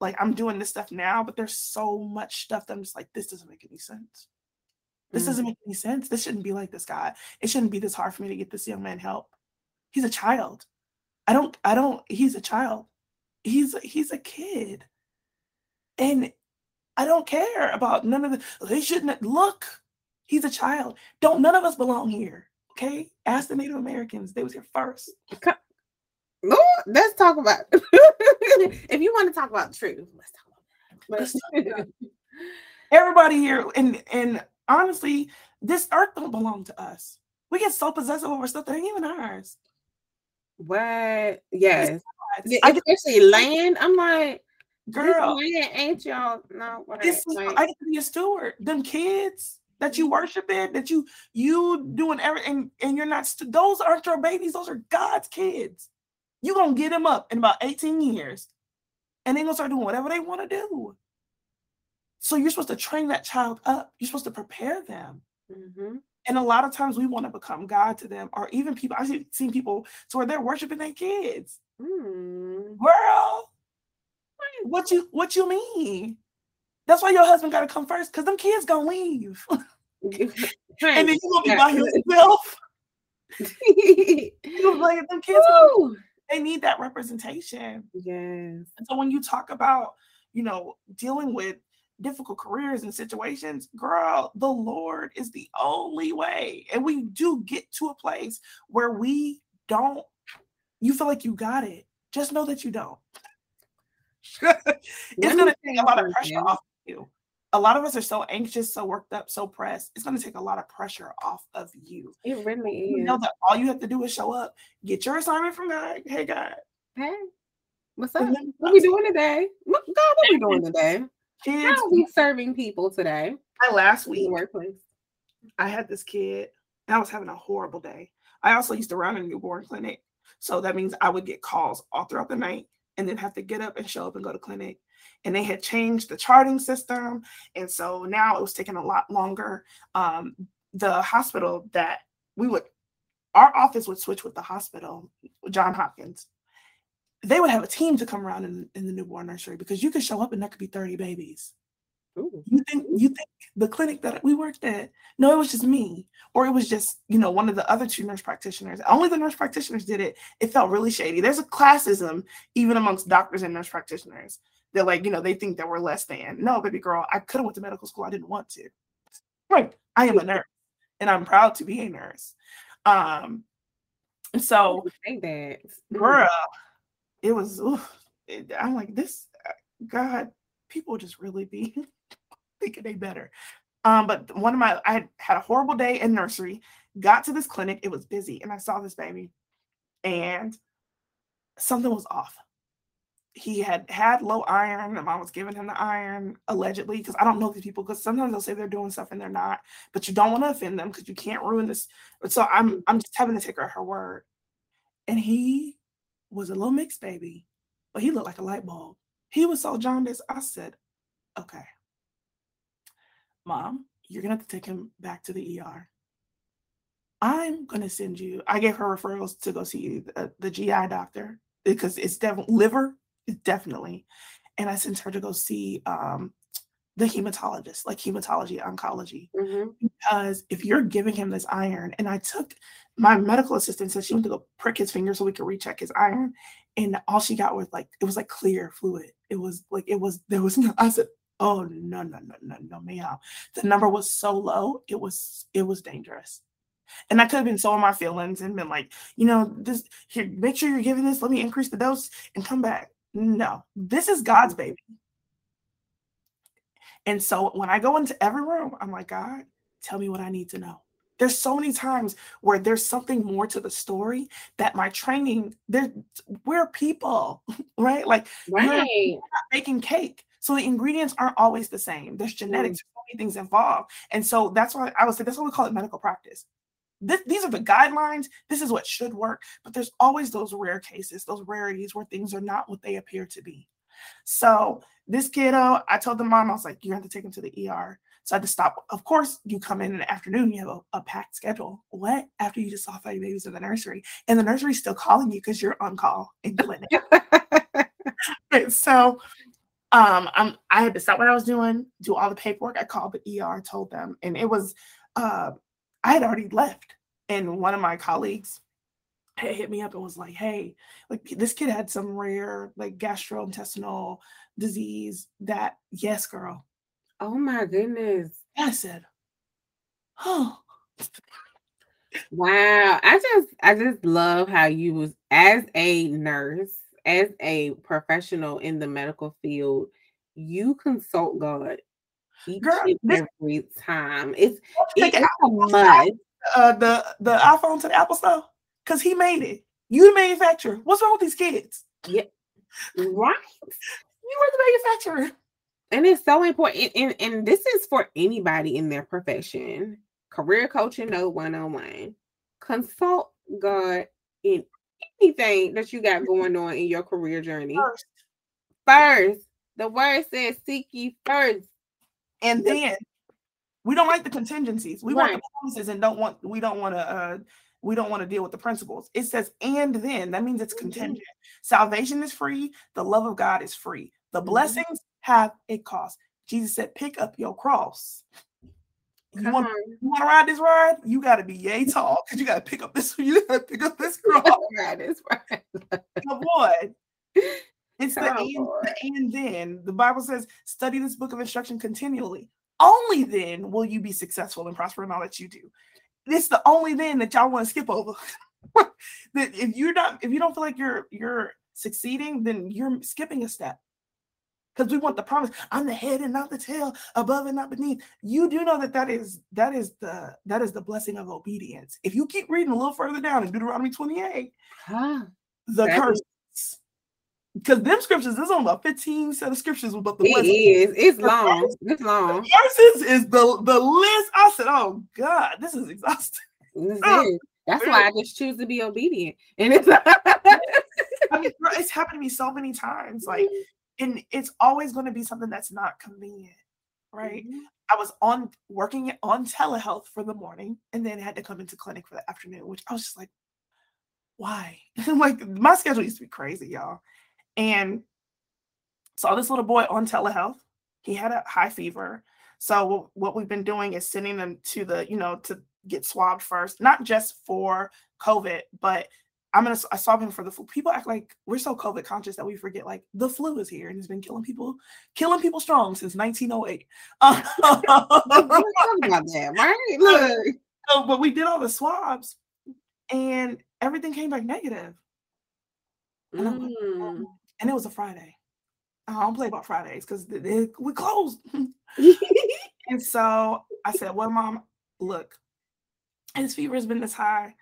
Like I'm doing this stuff now, but there's so much stuff that I'm just like, this doesn't make any sense. This mm doesn't make any sense. This shouldn't be like this guy. It shouldn't be this hard for me to get this young man help. He's a child. I don't. I don't. He's a child. He's he's a kid, and I don't care about none of the. They shouldn't look. He's a child. Don't none of us belong here. Okay? Ask the Native Americans. They was here first. Lord, let's talk about if you want to talk about truth, let's talk about that. Let's talk about Everybody here, and and honestly, this earth don't belong to us. We get so possessive over stuff that ain't even ours. What? Yes. Especially land. I'm like, girl, land ain't y'all. No, what? Like, I get to be a steward. Them kids that you worship it, that you you doing everything, and you're not. Those aren't your babies. Those are God's kids. You gonna get them up in about 18 years, and they gonna start doing whatever they want to do. So you're supposed to train that child up. You're supposed to prepare them. Mm-hmm. And a lot of times we want to become God to them, or even people. I've seen people to where they're worshiping their kids. Mm. Girl, what you what you mean? That's why your husband got to come first, because them kids gonna leave. and then you gonna be by yourself. you like them kids, gonna, they need that representation. Yes. And so when you talk about, you know, dealing with difficult careers and situations, girl, the Lord is the only way. And we do get to a place where we don't, you feel like you got it. Just know that you don't. it's going to take a lot of pressure off of you. A lot of us are so anxious, so worked up, so pressed. It's going to take a lot of pressure off of you. It really is. You know that all you have to do is show up, get your assignment from God. Hey, God. Hey, what's up? What we doing today? God, what we doing today? Kids, How are we serving people today? My last week, workplace. I had this kid, and I was having a horrible day. I also used to run a newborn clinic. So that means I would get calls all throughout the night and then have to get up and show up and go to clinic. And they had changed the charting system. And so now it was taking a lot longer. Um, the hospital that we would, our office would switch with the hospital, John Hopkins. They would have a team to come around in, in the newborn nursery because you could show up and there could be 30 babies. Ooh. You think you think the clinic that we worked at? No, it was just me, or it was just you know one of the other two nurse practitioners. Only the nurse practitioners did it. It felt really shady. There's a classism even amongst doctors and nurse practitioners. They're like you know they think that we're less than. No, baby girl, I could have went to medical school. I didn't want to. Right, I am a nurse, and I'm proud to be a nurse. Um, and so that, girl, it was. Oof, it, I'm like this. Uh, God, people just really be thinking they better. Um, but one of my I had, had a horrible day in nursery, got to this clinic, it was busy, and I saw this baby, and something was off. He had had low iron. The mom was giving him the iron allegedly because I don't know these people because sometimes they'll say they're doing stuff and they're not, but you don't want to offend them because you can't ruin this. So I'm I'm just having to take her her word. And he was a little mixed baby, but he looked like a light bulb. He was so jaundiced. I said, okay, mom, you're going to have to take him back to the ER. I'm going to send you, I gave her referrals to go see the, the GI doctor because it's definitely liver, definitely. And I sent her to go see um, the hematologist, like hematology oncology. Mm-hmm. Because if you're giving him this iron, and I took my medical assistant said she went to go prick his finger so we could recheck his iron and all she got was like it was like clear fluid. It was like it was there was no. I said, oh no no no no no meow. The number was so low. It was it was dangerous. And I could have been so in my feelings and been like, you know, this here, make sure you're giving this. Let me increase the dose and come back. No, this is God's baby. And so when I go into every room, I'm like, God, tell me what I need to know. There's so many times where there's something more to the story that my training, there we're people, right? Like right. You're not making cake. So the ingredients aren't always the same. There's genetics, mm. so many things involved. And so that's why I would say that's why we call it medical practice. This, these are the guidelines. This is what should work. But there's always those rare cases, those rarities where things are not what they appear to be. So this kiddo, I told the mom, I was like, you have to take him to the ER. So I had to stop. Of course, you come in in the afternoon, you have a, a packed schedule. What? After you just saw five babies in the nursery, and the nursery's still calling you because you're on call in clinic. so um, I'm, I had to stop what I was doing, do all the paperwork. I called the ER, told them, and it was, uh, I had already left. And one of my colleagues had hit me up and was like, "Hey, like this kid had some rare like gastrointestinal disease. That yes, girl, Oh my goodness. I said, oh. wow. I just I just love how you was as a nurse, as a professional in the medical field, you consult God each Girl, and every time. It's, it's a. Uh, the the iPhone to the Apple Store because he made it. You the manufacturer. What's wrong with these kids? Yeah, right. You were the manufacturer and it's so important and, and this is for anybody in their profession career coaching no one-on-one consult god in anything that you got going on in your career journey first, first the word says seek ye first and then we don't like the contingencies we right. want the promises and don't want we don't want to uh we don't want to deal with the principles. It says, and then that means it's mm-hmm. contingent. Mm-hmm. Salvation is free, the love of God is free. The mm-hmm. blessings have a cost. Jesus said, pick up your cross. You want, you want to ride this ride? You got to be yay tall because you got to pick up this. You got to pick up this cross. ride this ride. Come on. It's the and, the and then. The Bible says, study this book of instruction continually. Only then will you be successful and prosper in all that you do. It's the only then that y'all want to skip over. that if you're not, if you don't feel like you're you're succeeding, then you're skipping a step because we want the promise. I'm the head and not the tail above and not beneath you do know that that is that is the that is the blessing of obedience. If you keep reading a little further down in deuteronomy 28 huh. the curse because them scriptures there's only about 15 set of scriptures about the it is. It's the long. verses, it's long. verses is the the list. I said oh god this is exhausting. This Oh, That's why I just choose to be obedient. And it's I mean, it's happened to me so many times. Like, and it's always going to be something that's not convenient, right? Mm-hmm. I was on working on telehealth for the morning and then had to come into clinic for the afternoon, which I was just like, why? like my schedule used to be crazy, y'all. And saw this little boy on telehealth. He had a high fever. So what we've been doing is sending them to the, you know, to get swabbed first, not just for COVID, but I'm gonna I swab him for the flu. People act like we're so COVID conscious that we forget like the flu is here and it's been killing people, killing people strong since 1908. about that, right? Look. So, but we did all the swabs and everything came back negative. And, mm. and it was a Friday. I don't play about Fridays because we closed. and so I said, Well, mom, look, his fever has been this high.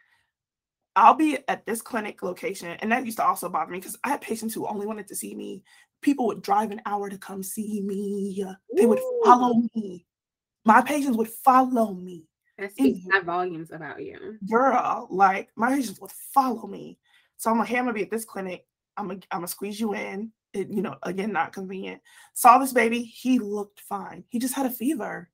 I'll be at this clinic location. And that used to also bother me because I had patients who only wanted to see me. People would drive an hour to come see me. They would follow me. My patients would follow me. That speaks high volumes about you. Girl, like my patients would follow me. So I'm like, hey, I'm gonna be at this clinic. I'm gonna, I'm gonna squeeze you in. It, you know, again, not convenient. Saw this baby. He looked fine. He just had a fever.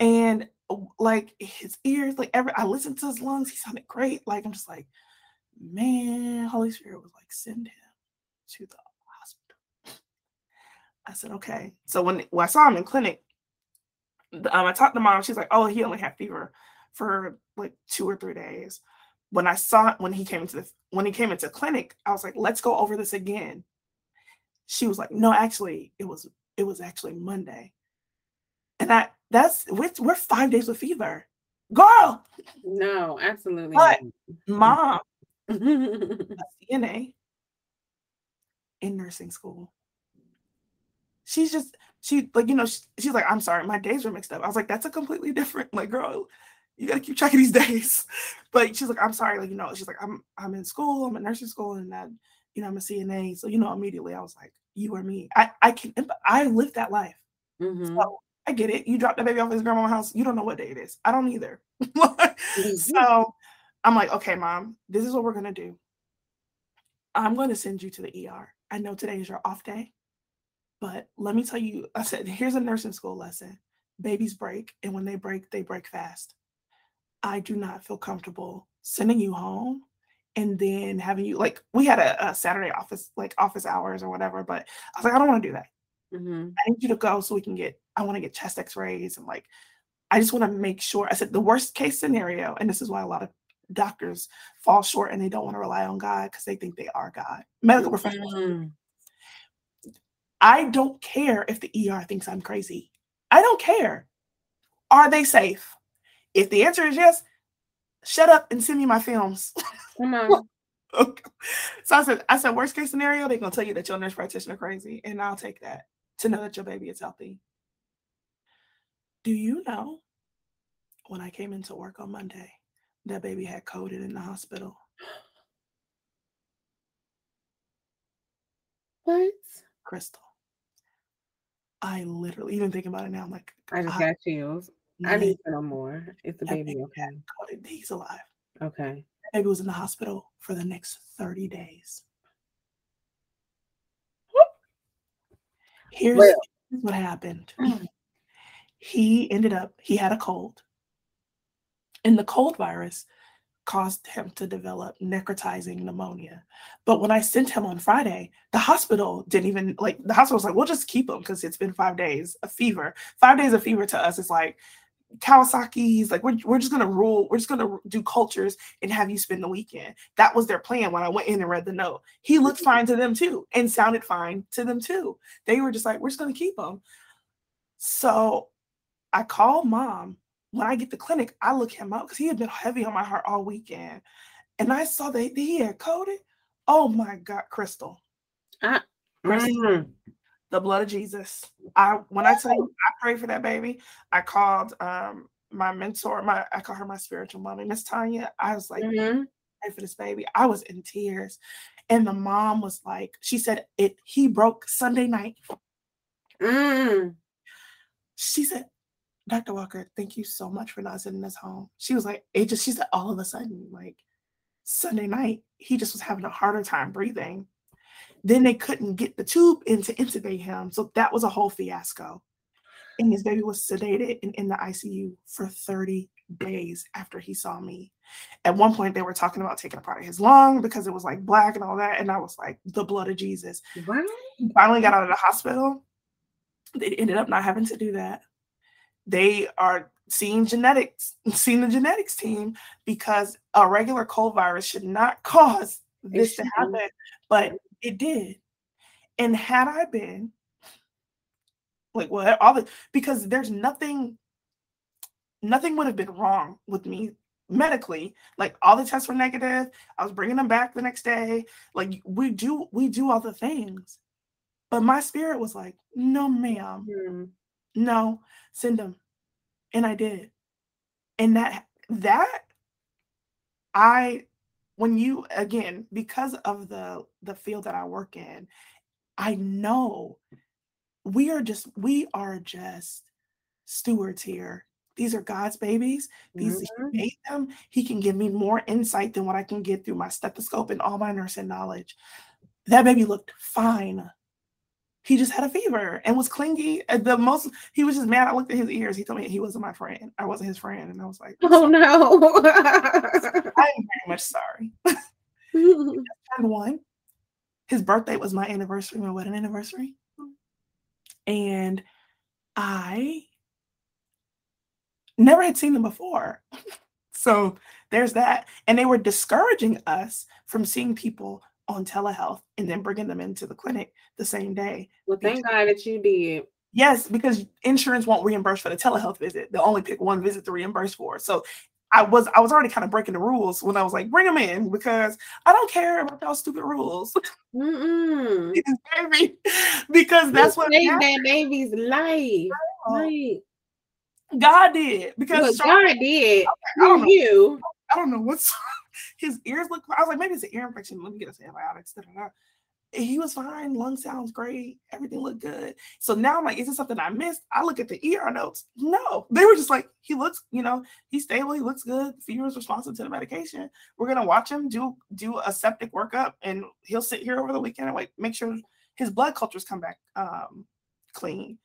And like his ears, like every I listened to his lungs, he sounded great. Like I'm just like, man, Holy Spirit was like, send him to the hospital. I said, okay. So when, when I saw him in clinic, um, I talked to mom. She's like, oh, he only had fever for like two or three days. When I saw when he came into the when he came into clinic, I was like, let's go over this again. She was like, no, actually, it was it was actually Monday. And that that's we're, we're five days with fever. Girl. No, absolutely. But mom, CNA in nursing school. She's just she like you know she, she's like I'm sorry my days were mixed up. I was like that's a completely different like girl you gotta keep track of these days. But she's like I'm sorry like you know she's like I'm I'm in school I'm in nursing school and that you know I'm a CNA so you know immediately I was like you or me I I can I lived that life. Mm-hmm. So I get it. You dropped the baby off at his grandma's house. You don't know what day it is. I don't either. mm-hmm. So I'm like, okay, mom, this is what we're gonna do. I'm going to send you to the ER. I know today is your off day, but let me tell you, I said, here's a nursing school lesson. Babies break, and when they break, they break fast. I do not feel comfortable sending you home and then having you like we had a, a Saturday office like office hours or whatever, but I was like, I don't want to do that. Mm-hmm. I need you to go so we can get, I want to get chest x rays and like, I just want to make sure. I said the worst case scenario, and this is why a lot of doctors fall short and they don't want to rely on God because they think they are God. Medical professionals. I don't care if the ER thinks I'm crazy. I don't care. Are they safe? If the answer is yes, shut up and send me my films. Come on. okay. So I said, I said, worst case scenario, they're gonna tell you that your nurse practitioner crazy, and I'll take that to know that your baby is healthy. Do you know when I came into work on Monday, that baby had coded in the hospital? What? Crystal. I literally, even thinking about it now, I'm like, I just got chills. I need to know more. Is the baby okay? Coded. He's alive. Okay. Baby was in the hospital for the next 30 days. Here's well. what happened. He ended up, he had a cold. And the cold virus caused him to develop necrotizing pneumonia. But when I sent him on Friday, the hospital didn't even like the hospital was like, we'll just keep him because it's been five days of fever. Five days of fever to us is like Kawasaki's like we're, we're just gonna rule, we're just gonna do cultures and have you spend the weekend. That was their plan when I went in and read the note. He looked mm-hmm. fine to them too and sounded fine to them too. They were just like, we're just gonna keep him. So I called mom. When I get the clinic, I look him up because he had been heavy on my heart all weekend. And I saw that he had coded. Oh my God, Crystal. Uh, Crystal. Mm the blood of Jesus. I when I tell you I pray for that baby, I called um my mentor, my I call her my spiritual mommy, Miss Tanya. I was like, mm-hmm. pray for this baby. I was in tears. And the mom was like, she said it he broke Sunday night. Mm. She said, Dr. Walker, thank you so much for not sending us home. She was like, it just, she said, all of a sudden, like Sunday night, he just was having a harder time breathing. Then they couldn't get the tube in to intubate him. So that was a whole fiasco. And his baby was sedated and in the ICU for 30 days after he saw me. At one point, they were talking about taking apart his lung because it was like black and all that. And I was like, the blood of Jesus. What? He finally got out of the hospital. They ended up not having to do that. They are seeing genetics, seeing the genetics team because a regular cold virus should not cause this to happen, but it did. And had I been like what all the because there's nothing nothing would have been wrong with me medically like all the tests were negative i was bringing them back the next day like we do we do all the things but my spirit was like no madam Mm. No send them. And i did. And that that i when you again because of the the field that i work in i know we are just we are just stewards here. These are god's babies. These Mhm. he made them he can give me more insight than what i can get through my stethoscope and all my nursing knowledge. That baby looked fine he just had a fever and was clingy uh, the most he was just mad i looked at his ears he told me he wasn't my friend i wasn't his friend and i was like Oh no. i'm very much sorry turned one. His birthday was my anniversary, my wedding anniversary. And I never had seen them before. so there's that. And they were discouraging us from seeing people on telehealth and then bringing them into the clinic the same day. well, thank God that you did. Yes, because insurance won't reimburse for the telehealth visit. They'll only pick one visit to reimburse for. So I was I was already kind of breaking the rules when I was like, bring them in because I don't care about those stupid rules. Mm-mm. Baby, because that's what saved that baby's life. God did. Because God did I don't know. you. I don't know what's his ears look. I was like, maybe it's an ear infection. Let me get us antibiotics. Da, da, da. He was fine. Lung sounds great. Everything looked good. So now I'm like, is this something I missed? I look at the ER notes. No, they were just like, he looks, you know, he's stable. He looks good. Fever is responsive to the medication. We're gonna watch him do do a septic workup, and he'll sit here over the weekend and like make sure his blood cultures come back um clean.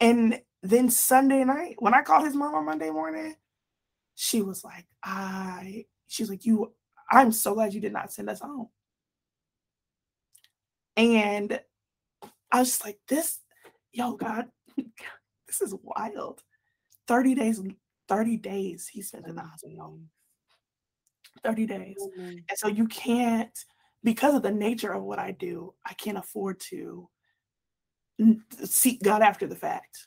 And then Sunday night, when I called his mom on Monday morning, she was like, I, she's like, you, I'm so glad you did not send us home. And I was just like, this, yo, God, this is wild. 30 days, 30 days he spent in the hospital. 30 days. Mhm. And so you can't, because of the nature of what I do, I can't afford to seek God after the fact.